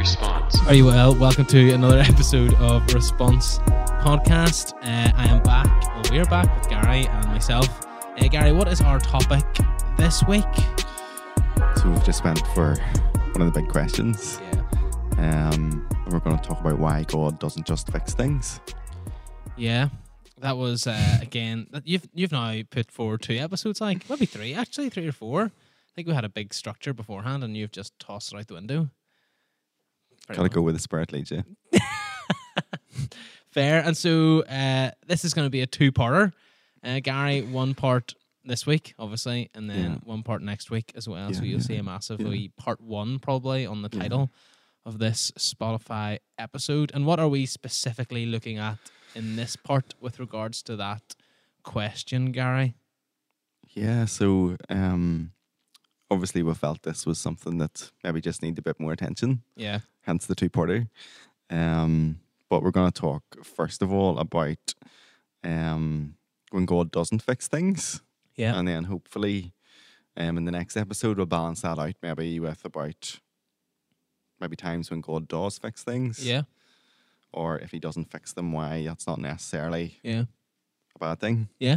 Response. Are you well? Welcome to another episode of Response Podcast. Uh, I am back, well, we're back with Gary and myself. Uh, Gary, what is our topic this week? So we've just went for one of the big questions. Yeah. Um, and we're going to talk about why God doesn't just fix things. Yeah. That was uh, again. You've you've now put forward two episodes, like maybe three, actually three or four. I think we had a big structure beforehand, and you've just tossed it out the window. Very Got to well. go with the spirit leads you. Fair. And so uh, this is going to be a two-parter. Uh, Gary, one part this week, obviously, and then Yeah. one part next week as well. so you'll yeah, see a massive yeah. part one probably on the Yeah. title of this Spotify episode. And what are we specifically looking at in this part with regards to that question, Gary? Yeah. So um, obviously we felt this was something that maybe just needed a bit more attention. Yeah. Hence the two party. Um, but we're going to talk first of all about um, when God doesn't fix things. Yeah. And then hopefully um, in the next episode, we'll balance that out maybe with about maybe times when God does fix things. yeah. Or if he doesn't fix them, why that's not necessarily Yeah. a bad thing. Yeah.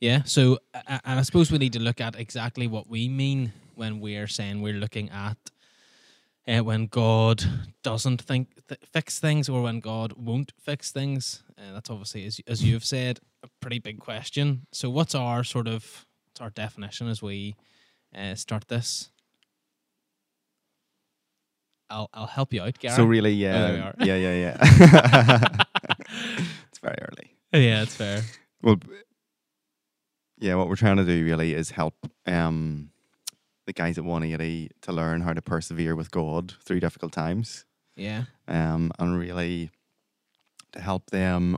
Yeah. So, and I suppose we need to look at exactly what we mean when we're saying we're looking at uh, when God doesn't think th- fix things or when God won't fix things. Uh, that's obviously, as as you've said, a pretty big question. So, what's our sort of what's our definition as we uh, start this? I'll I'll help you out, Gary. So really, yeah, are. yeah, yeah, yeah. it's very early. yeah, it's fair. Well, yeah, what we're trying to do really is help um, the guys at 180 to learn how to persevere with God through difficult times. Yeah. um, and really to help them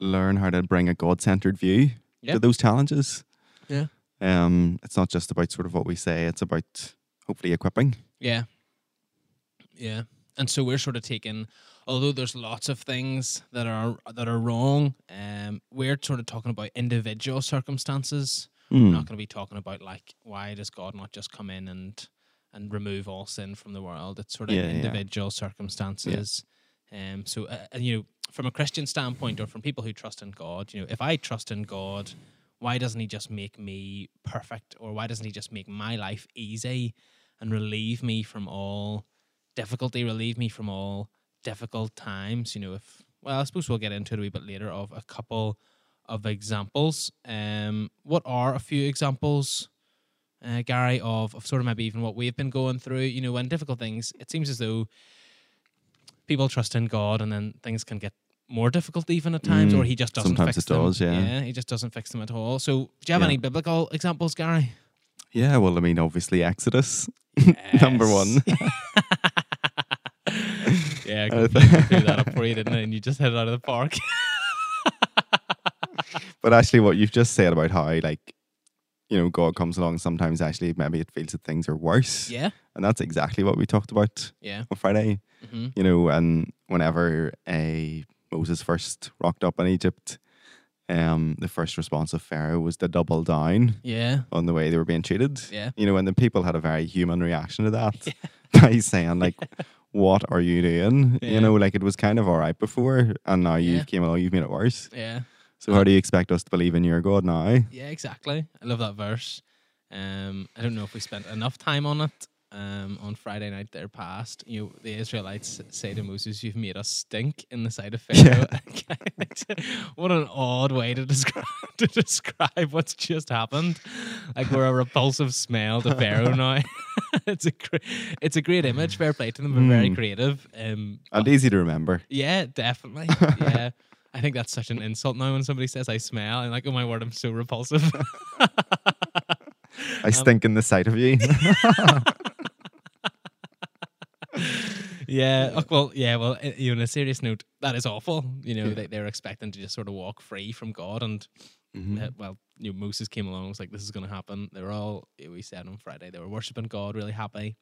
learn how to bring a God centered view Yeah. to those challenges. Yeah. Um, it's not just about sort of what we say, it's about hopefully equipping. Yeah. Yeah. And so we're sort of taking although there's lots of things that are that are wrong, um, we're sort of talking about individual circumstances. We're Hmm. not going to be talking about like why does God not just come in and and remove all sin from the world? It's sort of Yeah, yeah. individual circumstances. Um so uh, and, you know, from a Christian standpoint or from people who trust in God, you know, if I trust in God, why doesn't he just make me perfect or why doesn't he just make my life easy and relieve me from all difficulty, relieve me from all difficult times. You know, if well, I suppose we'll get into it a wee bit later of a couple of examples. Um, what are a few examples, uh, Gary, of, of sort of maybe even what we've been going through? You know, when difficult things, it seems as though people trust in God, and then things can get more difficult even at times, Mm, or He just doesn't sometimes fix it them. does, yeah. yeah, He just doesn't fix them at all. So, do you have Yeah. any biblical examples, Gary? Yeah, well, I mean, obviously, Exodus, number one. yeah, I completely threw that up for you, didn't I? And you just hit it out of the park. But actually, what you've just said about how, like, you know, God comes along, sometimes actually, maybe it feels that things are worse. yeah, And that's exactly what we talked about yeah. on Friday. hmm you know, and whenever a Moses first rocked up in Egypt, um, the first response of Pharaoh was to double down Yeah, on the way they were being treated. yeah. You know, and the people had a very human reaction to that yeah. by saying, like, what are you doing? Yeah. You know, like it was kind of all right before, and now Yeah. you've came along, you've made it worse. Yeah, So how do you expect us to believe in your God now? yeah, exactly. I love that verse. Um, I don't know if we spent enough time on it. Um, on Friday night there past, you know, the Israelites say to Moses, "You've made us stink in the sight of Pharaoh." what an odd way to describe to describe what's just happened. Like we're a repulsive smell to Pharaoh now. it's a gr- it's a great image. Fair play to them. They're very Mm. creative. Um, And easy to remember. Yeah, definitely. Yeah. I think that's such an insult now when somebody says I smell. I'm like, oh my word, I'm so repulsive. I stink in the sight of you. yeah. oh, well, yeah. Well, uh, you know, on a serious note, that is awful. You know, Yeah. they, they're expecting to just sort of walk free from God. And, Mhm. uh, well, you know, Moses came along and was like, this is going to happen. They were all, we said on Friday, they were worshiping God, really happy,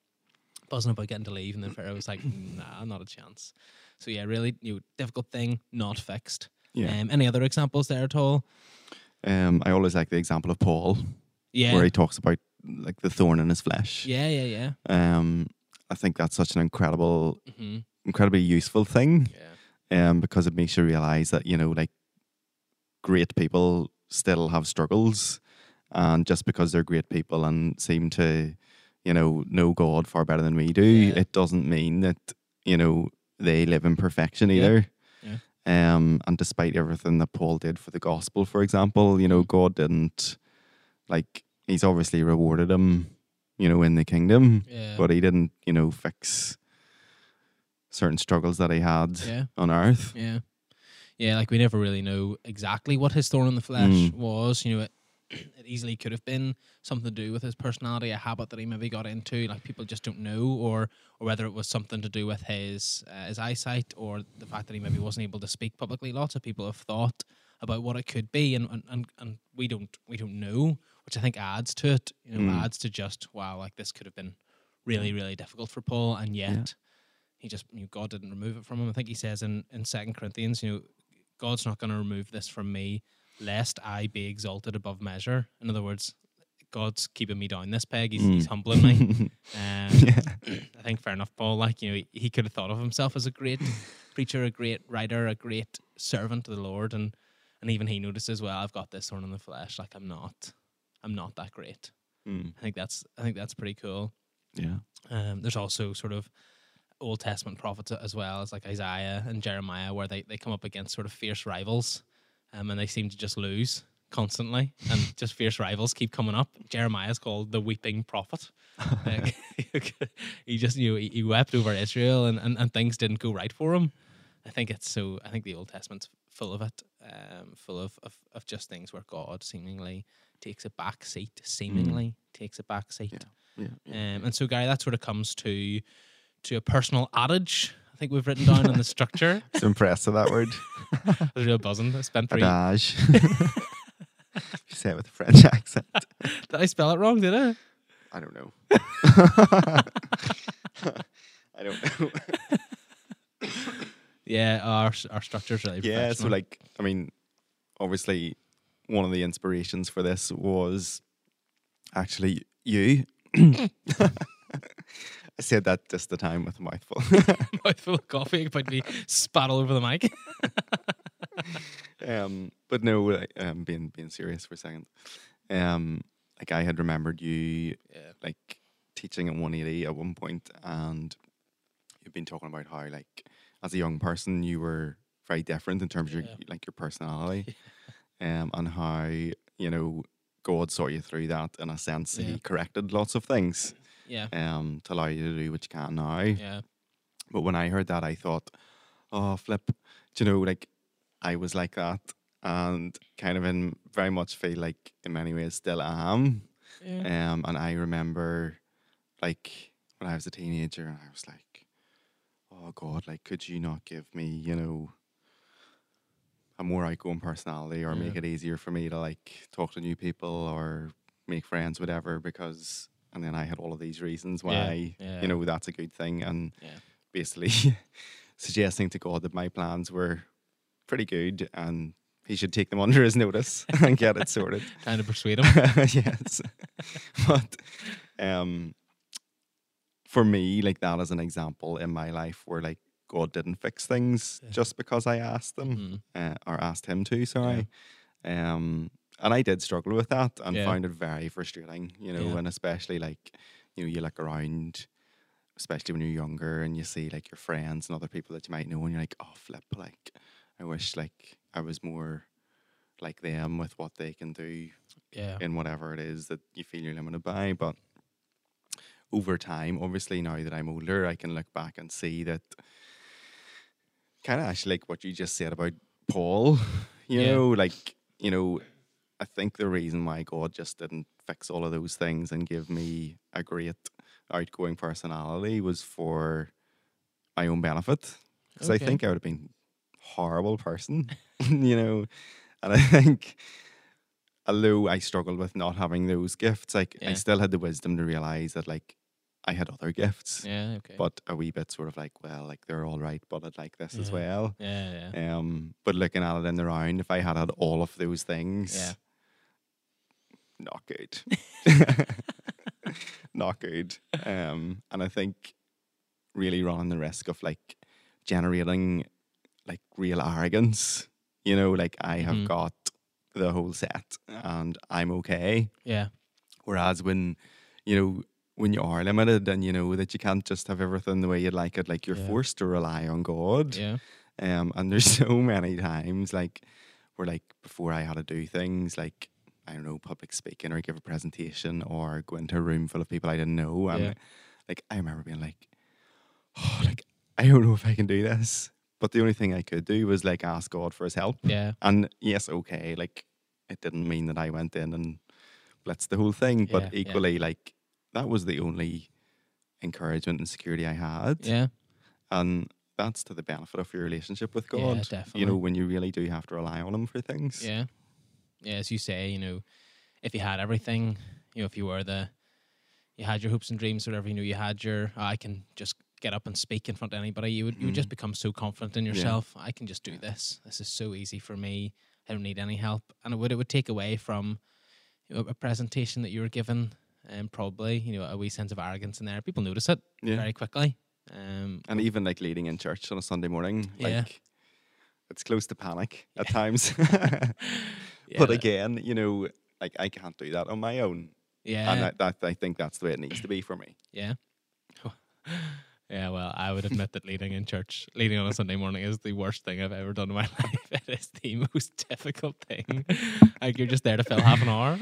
buzzing about getting to leave. And then Pharaoh was like, nah, not a chance. So, yeah, really, you know, difficult thing, not fixed. Yeah. Um, any other examples there at all? Um, I always like the example of Paul, Yeah. where he talks about like the thorn in his flesh. Yeah, yeah, yeah. Um, I think that's such an incredible, hmm incredibly useful thing. Yeah. um, because it makes you realize that you know, like great people still have struggles, and just because they're great people and seem to, you know, know God far better than we do, Yeah. it doesn't mean that you know they live in perfection either. Yeah. Um, and despite everything that Paul did for the gospel, for example, you know, Mm. God didn't like he's obviously rewarded him, you know, in the kingdom, Yeah. but he didn't, you know, fix certain struggles that he had yeah. on earth. Yeah. Yeah, like we never really know exactly what his thorn in the flesh Mm. was. You know, it, easily could have been something to do with his personality, a habit that he maybe got into. Like people just don't know, or or whether it was something to do with his uh, his eyesight, or the fact that he maybe wasn't able to speak publicly. Lots of people have thought about what it could be, and and, and, we don't we don't know, which I think adds to it. You know, Mm. adds to just wow, like this could have been really really difficult for Paul, and yet he just you know, God didn't remove it from him. I think he says in in Second Corinthians, you know, God's not going to remove this from me, lest I be exalted above measure. In other words, God's keeping me down this peg. He's, he's Mm. humbling me. Um, yeah. I think fair enough, Paul. Like you know, he, he could have thought of himself as a great preacher, a great writer, a great servant to the Lord, and and even he notices, well, I've got this thorn in the flesh. Like I'm not, I'm not that great. Mm. I think that's I think that's pretty cool. Yeah. Um, there's also sort of Old Testament prophets as well as like Isaiah and Jeremiah, where they, they come up against sort of fierce rivals, um, and they seem to just lose constantly, and just fierce rivals keep coming up. Jeremiah's called the weeping prophet. He just you know, he, he wept over Israel, and, and, and things didn't go right for him. I think it's so. I think the Old Testament's full of it, um, full of, of of just things where God seemingly takes a back seat, seemingly takes a back seat. Yeah. yeah. Um, and so, Gary, that sort of comes to to a personal adage. I think we've written down on the structure. So impressed with that word. I was real buzzing. I spent three. Adage. you say it with a French accent. Did I spell it wrong? Did I? I don't know. I don't know. Yeah, our our structure's really yeah, so like I mean, obviously one of the inspirations for this was actually you. I said that just the time with a mouthful. mouthful of coffee about me spat all over the mic. um, but no, um, being being serious for a second. Um, like I had remembered you yeah, like teaching at 180 at one point and you've been talking about how like as a young person you were very different in terms of your like your personality um and how you know God saw you through that in a sense Yeah. he corrected lots of things yeah, um to allow you to do what you can now. Yeah, but when I heard that I thought oh flip. Do you know like I was like that and kind of in very much feel like in many ways still am. Yeah. um, and I remember, like, when I was a teenager, and I was like, "Oh God, like, could you not give me, you know, a more outgoing personality, or make it easier for me to like talk to new people or make friends, whatever?" Because, and then I had all of these reasons why, yeah. you know, that's a good thing, and Yeah. basically suggesting to God that my plans were pretty good and. He should take them under his notice and get it sorted Trying to persuade him. yes. but um for me, like that is an example in my life where like God didn't fix things Yeah. just because I asked them Mhm. uh, or asked him to, sorry. Um and I did struggle with that and Yeah. found it very frustrating, you know, Yeah. and especially like, you know, you look around especially when you're younger and you see like your friends and other people that you might know and you're like, oh flip, like I wish like I was more like them with what they can do Yeah, in whatever it is that you feel you're limited by. But over time, obviously, now that I'm older, I can look back and see that kind of actually like what you just said about Paul, you Yeah. know, like, you know, I think the reason why God just didn't fix all of those things and give me a great outgoing personality was for my own benefit. Because I think I would have been horrible person, you know. And I think although I struggled with not having those gifts, like I still had the wisdom to realize that like I had other gifts. yeah, okay. But a wee bit sort of like, well, like they're all right, but I'd like this as well. yeah, yeah, Um, but looking at it in the round, if I had had all of those things, Yeah. Not good, not good. Um, and I think really running the risk of like generating like real arrogance. You know, like I have Mhm. got the whole set and I'm okay. Yeah. Whereas when, you know, when you are limited and you know that you can't just have everything the way you'd like it, like you're Yeah. forced to rely on God. Yeah. Um, and there's so many times like where like before I had to do things like I don't know, public speaking or give a presentation or go into a room full of people I didn't know. And Yeah. like I remember being like, Oh, like I don't know if I can do this. But the only thing I could do was like ask God for his help. Yeah. And yes, okay, like it didn't mean that I went in and blitzed the whole thing. But yeah. equally, like that was the only encouragement and security I had. Yeah. And that's to the benefit of your relationship with Yeah, God. You know, when you really do have to rely on him for things. Yeah. Yeah, as you say, you know, if you had everything, you know, if you were the you had your hopes and dreams, whatever, you know, you had your "Oh, I can just get up and speak in front of anybody, you would you would just Mhm. become so confident in Yeah. yourself. I can just do this. This is so easy for me. I don't need any help. And it would it would take away from you know, a presentation that you were given and probably, you know, a wee sense of arrogance in there. People notice it Yeah. very quickly. Um And even like leading in church on a Sunday morning, like Yeah. it's close to panic at times. yeah, but again, you know, like I can't do that on my own. yeah. And that, that I think that's the way it needs to be for me. Yeah. Yeah, well, I would admit that leading in church, leading on a Sunday morning is the worst thing I've ever done in my life. It is the most difficult thing. Like you're just there to fill half an hour.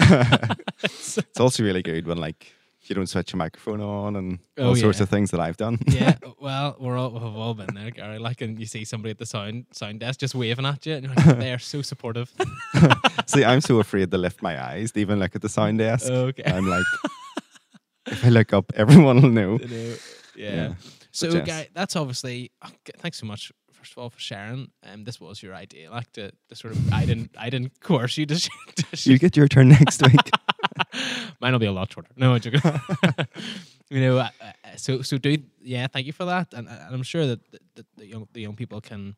It's also really good when like you don't switch your microphone on and Oh, all sorts of things that I've done. yeah, well, we're all we've all been there, Gary. Like, and you see somebody at the sound sound desk just waving at you, and you're like, they are so supportive. See, I'm so afraid to lift my eyes to even look at the sound desk. okay. I'm like, if I look up, everyone will know. Know, yeah. Yeah. So, yes. guy, that's obviously. oh, thanks so much, first of all, for sharing. Um, this was your idea, like to, to sort of. I didn't. I didn't coerce you to. sh- to sh- You get your turn next week. Mine will be a lot shorter. No, I'm joking. you know, uh, uh, so so do yeah. Thank you for that, and, and I'm sure that the, the, the young the young people can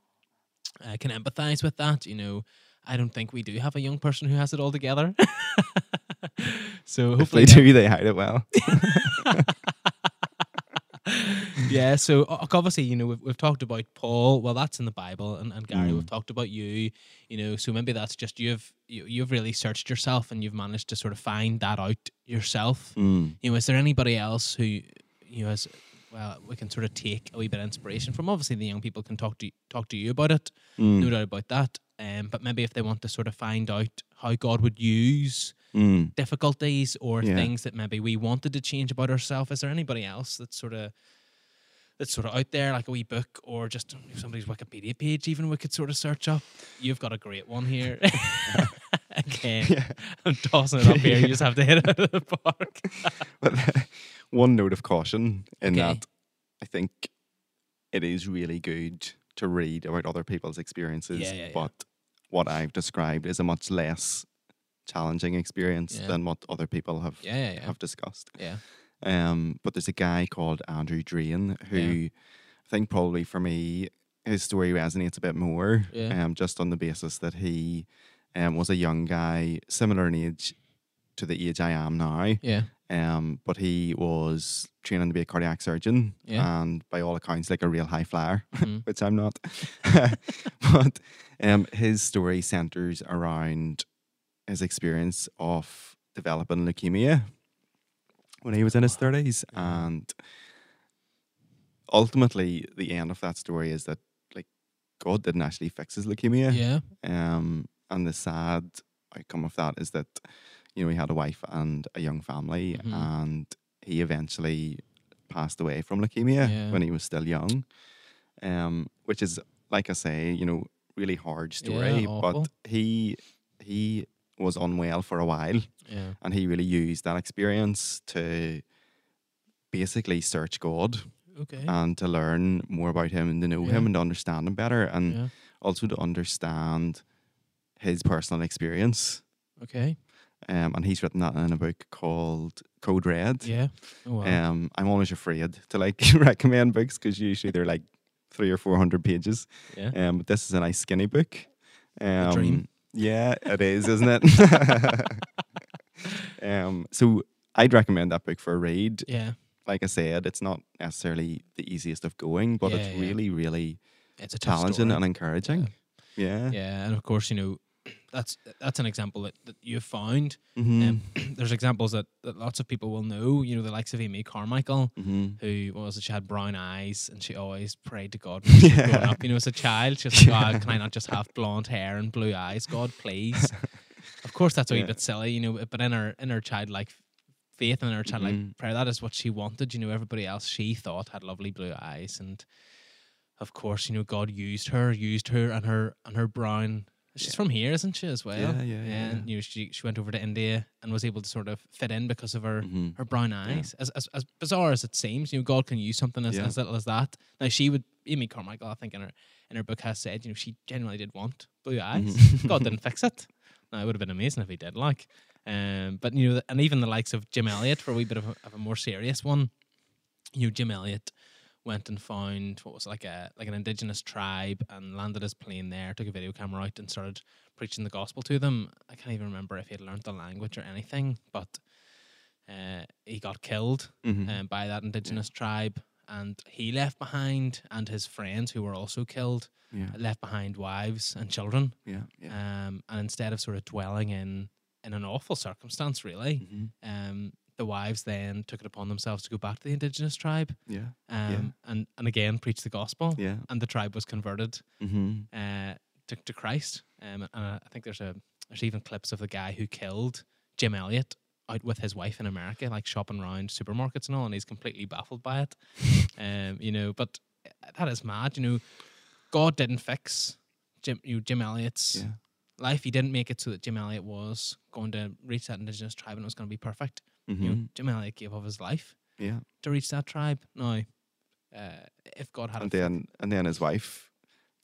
uh, can empathize with that. You know, I don't think we do have a young person who has it all together. so if hopefully, they do, they hide it well. yeah. So obviously, you know, we've, we've talked about Paul. Well, that's in the Bible, and, and Gary, Mm. we've talked about you. You know, so maybe that's just you've you, you've really searched yourself, and you've managed to sort of find that out yourself. Mm. You know, is there anybody else who you know has well we can sort of take a wee bit of inspiration from? Obviously, the young people can talk to talk to you about it, Mm. no doubt about that. Um, but maybe if they want to sort of find out how God would use Mm. difficulties or Yeah. things that maybe we wanted to change about ourselves, is there anybody else that sort of that's sort of out there, like a wee book or just somebody's Wikipedia page, even we could sort of search up? You've got a great one here. Again, Yeah. I'm tossing it up here. You just have to hit it out of the park. But uh, one note of caution in Okay. that I think it is really good to read about other people's experiences, Yeah, yeah, but what I've described is a much less challenging experience than what other people have Yeah, yeah, yeah. have discussed. Yeah. Um, but there's a guy called Andrew Drain who Yeah. I think probably for me his story resonates a bit more. Yeah. Um, just on the basis that he um, was a young guy, similar in age to the age I am now. Yeah. Um, but he was training to be a cardiac surgeon, Yeah. and by all accounts, like a real high flyer, Mhm. which I'm not. but um, his story centers around his experience of developing leukemia when he was in his thirties, Yeah. and ultimately, the end of that story is that like God didn't actually fix his leukemia. Yeah. Um, and the sad outcome of that is that, you know, he had a wife and a young family, Mhm. and he eventually passed away from leukemia Yeah. when he was still young. Um, which is, like I say, you know, really hard story. awful. but he he was unwell for a while, Yeah. and he really used that experience to basically search God Okay. and to learn more about him and to know Yeah. him and to understand him better and yeah. also to understand his personal experience. Okay. Um, and he's written that in a book called Code Red. Yeah. Oh, wow. Um, I'm always afraid to like recommend books because usually they're like three or four hundred pages. yeah. Um, but this is a nice skinny book. Um, dream. Yeah, it is, isn't it? um, so I'd recommend that book for a read. Yeah. like I said, it's not necessarily the easiest of going, but Yeah, it's yeah. really, really It's a challenging and encouraging. Yeah. Yeah, and of course, you know, that's that's an example that, that you've found. Mm-hmm. Um, there's examples that, that lots of people will know. You know, the likes of Amy Carmichael, mm-hmm. who was it? She had brown eyes, and she always prayed to God when she was Yeah. growing up. You know, as a child, she was like, "God, can I not just have blonde hair and blue eyes? God, please." of course, that's a wee bit silly, you know. But in her in her childlike faith and in her childlike Mhm. prayer, that is what she wanted. You know, everybody else she thought had lovely blue eyes, and of course, you know, God used her, used her, and her and her brown. She's Yeah. from here, isn't she, as well? Yeah, yeah, yeah, And you know, she she went over to India and was able to sort of fit in because of her Mm-hmm. her brown eyes. As, as as bizarre as it seems, you know, God can use something as, Yeah. as little as that. Now she would Amy Carmichael, I think in her in her book has said, you know, she genuinely did want blue eyes. Mhm. God didn't fix it. Now it would have been amazing if he did, like. Um, but you know, and even the likes of Jim Elliot for a wee bit of a, of a more serious one. You know, Jim Elliot went and found what was like a like an indigenous tribe and landed his plane there, took a video camera out and started preaching the gospel to them. I can't even remember if he had learned the language or anything, but uh, he got killed Mm-hmm. um, by that indigenous tribe, and he left behind, and his friends who were also killed yeah. left behind wives and children. Yeah. Yeah. Um, and instead of sort of dwelling in in an awful circumstance, really, Mm-hmm. um, the wives then took it upon themselves to go back to the indigenous tribe, Yeah. um, and and again preach the gospel, Yeah. and the tribe was converted Mm-hmm. uh, to, to Christ. Um, and I think there's a there's even clips of the guy who killed Jim Elliot out with his wife in America, like shopping around supermarkets and all, and he's completely baffled by it. um, you know, but that is mad. You know, God didn't fix Jim you know, Jim Elliot's Yeah. Life. He didn't make it so that Jim Elliot was going to reach that indigenous tribe and it was going to be perfect. Mm-hmm. You know, Jim Elliot gave up his life Yeah. to reach that tribe. Now, uh, if God had, And then and then his wife,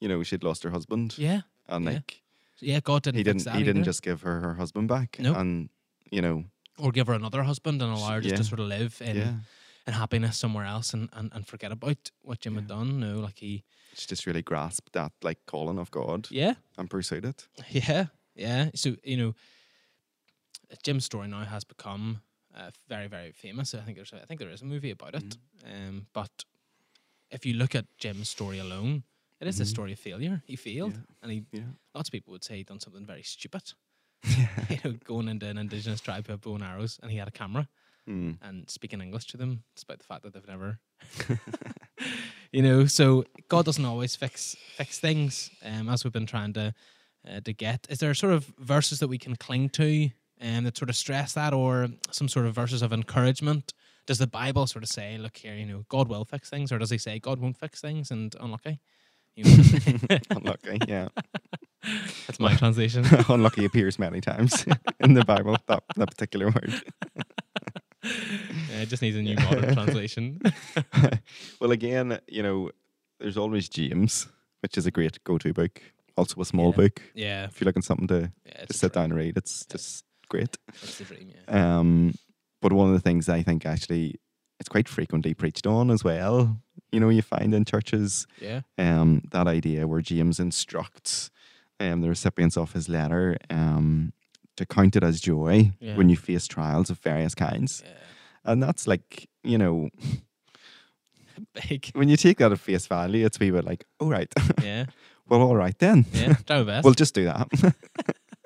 you know, she'd lost her husband, yeah, and yeah. like yeah, God didn't. he didn't he didn't just give her her husband back. Nope. And you know, or give her another husband and allow her just to sort of live in, yeah, in happiness somewhere else and, and, and forget about what Jim had done. No, like he, she just really grasped that like calling of God yeah, and pursued it. yeah, yeah. So you know, Jim's story now has become uh, very, very famous. I think there's, a, I think there is a movie about it. Mm-hmm. Um, but if you look at Jim's story alone, it is a Mhm. story of failure. He failed, Yeah. and he. Yeah. Lots of people would say he done something very stupid. You know, going into an indigenous tribe who have bow and arrows, and he had a camera. Mm. and speaking English to them, despite the fact that they've never, you know. So God doesn't always fix fix things, um, as we've been trying to uh, to get. Is there sort of verses that we can cling to, um, that sort of stress that, or some sort of verses of encouragement? Does the Bible sort of say, "Look here, you know, God will fix things," or does He say God won't fix things and unlucky? You know, Unlucky, yeah. that's my translation. Unlucky appears many times in the Bible. That that particular word. Uh, it just needs a new modern translation. well, again, you know, there's always James, which is a great go-to book. Also a small Yeah. book. Yeah, If you're looking something to yeah, sit dream. down and read, it's Yeah. just great. It's the dream. Yeah. Um, but one of the things I think actually it's quite frequently preached on as well. You know, you find in churches Yeah. um, that idea where James instructs um, the recipients of his letter um, to count it as joy Yeah. when you face trials of various kinds. Yeah. And that's like, you know, Big. when you take that at face value, it's wee bit like, all right, Yeah. well, all right then. Yeah. Best. We'll just do that.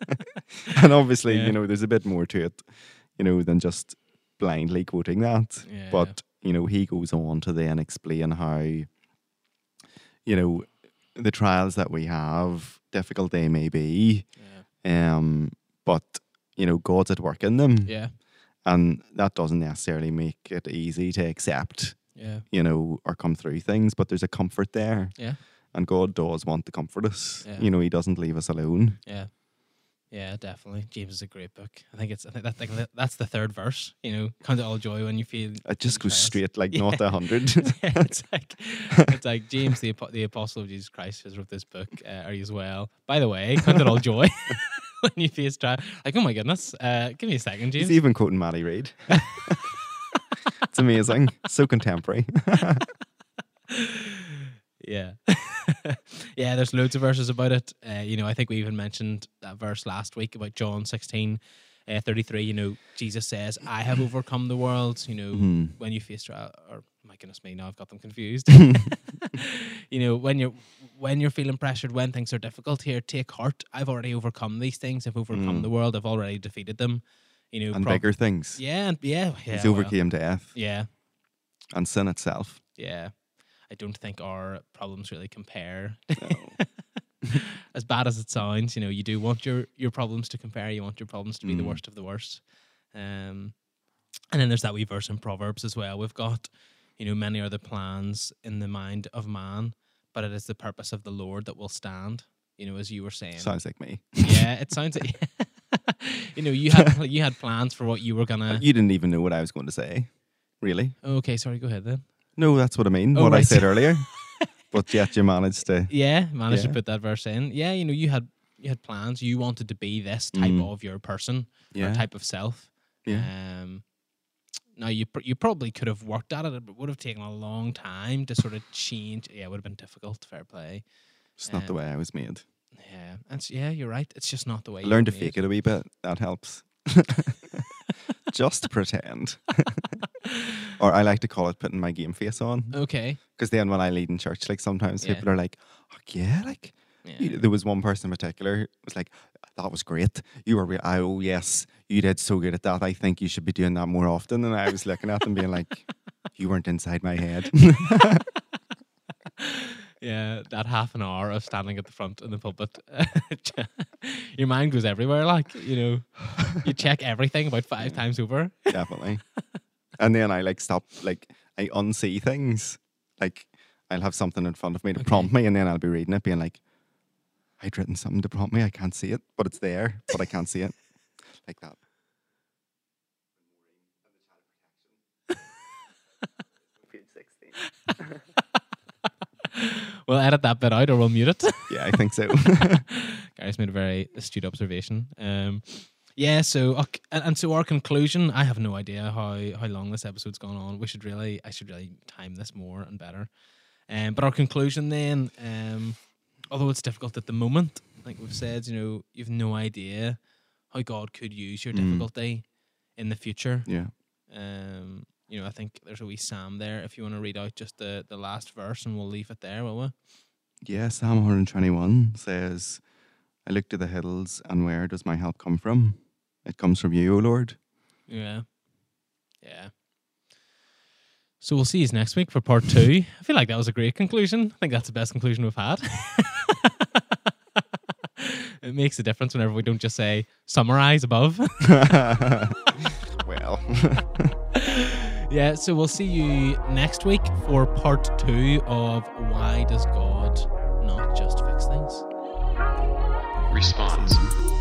and obviously, Yeah. you know, there's a bit more to it, you know, than just blindly quoting that. Yeah. But, you know, he goes on to then explain how, you know, the trials that we have, difficult they may be, um, but, you know, God's at work in them. Yeah. And that doesn't necessarily make it easy to accept, Yeah. you know, or come through things, but there's a comfort there. Yeah. And God does want to comfort us. Yeah. You know, He doesn't leave us alone. Yeah. Yeah, definitely. James is a great book. I think it's. I think that, like, that's the third verse. You know, count it all joy when you feel. It just goes trials. straight like Yeah. not a hundred. yeah, it's like it's like James, the the apostle of Jesus Christ, has wrote this book. Uh, are you as well? By the way, count it all joy when you face trial. Like, oh my goodness, uh, give me a second, James. He's even quoting Matty Reid. it's amazing. So contemporary. Yeah. yeah, there's loads of verses about it. Uh, you know, I think we even mentioned that verse last week about John 16, uh, 33, you know, Jesus says, I have overcome the world. You know, Mhm. when you face trial, or goodness me, now I've got them confused. you know, when you're when you're feeling pressured, when things are difficult here, take heart. I've already overcome these things. I've overcome Mm. the world. I've already defeated them. You know, and prob- bigger things. Yeah, yeah, yeah. He's well, overcame death yeah, and sin itself. yeah. I don't think our problems really compare. No. as bad as it sounds, you know, you do want your your problems to compare. You want your problems to be the Mm. worst of the worst. Um, and then there's that wee verse in Proverbs as well. We've got, you know, many are the plans in the mind of man, but it is the purpose of the Lord that will stand. You know, as you were saying. Sounds like me. yeah, it sounds like you know you had you had plans for what you were gonna. You didn't even know what I was going to say. Really? Okay, sorry. Go ahead then. No, that's what I mean. Oh, what I said earlier. but yet you managed to. Yeah, managed to put that verse in. Yeah, you know, you had you had plans. You wanted to be this type Mm. of your person Yeah. or type of self. Yeah. Um, now you pr- you probably could have worked at it. But it would have taken a long time to sort of change. Yeah, it would have been difficult. Fair play. It's not the um, way I was made. Yeah, and yeah, you're right. It's just not the way. Learned to were fake it a wee bit. That helps. Just pretend. or I like to call it putting my game face on. Okay. Because then when I lead in church, like sometimes Yeah. people are like, oh, yeah, like, Yeah. there was one person in particular was like, that was great. You were, re- I, oh, yes, you did so good at that. I think you should be doing that more often. And I was looking at them being like, you weren't inside my head. Yeah, that half an hour of standing at the front in the pulpit, your mind goes everywhere. Like you know, you check everything about five times over. Definitely. and then I like stop, like, I unsee things. Like, I'll have something in front of me to Okay. prompt me, and then I'll be reading it, being like, I'd written something to prompt me. I can't see it, but it's there, but I can't see it. Like that. We'll edit that bit out, or we'll mute it. Yeah, I think so. Gary's made a very astute observation. Um, yeah, so and, so our conclusion. I have no idea how how long this episode's gone on. We should really, I should really time this more and better. Um, but our conclusion then, um, although it's difficult at the moment, like we've said, you know, you've no idea how God could use your Mm. difficulty in the future. yeah. Um, you know, I think there's a wee Psalm there. If you want to read out just the the last verse, and we'll leave it there, will we? Yeah, Psalm 121 says, I look to the hills, and where does my help come from? It comes from you, O Lord. Yeah. Yeah. So we'll see you next week for part two. I feel like that was a great conclusion. I think that's the best conclusion we've had. it makes a difference whenever we don't just say summarize above. well, yeah, so we'll see you next week for part two of Why Does God Not Just Fix Things? Response.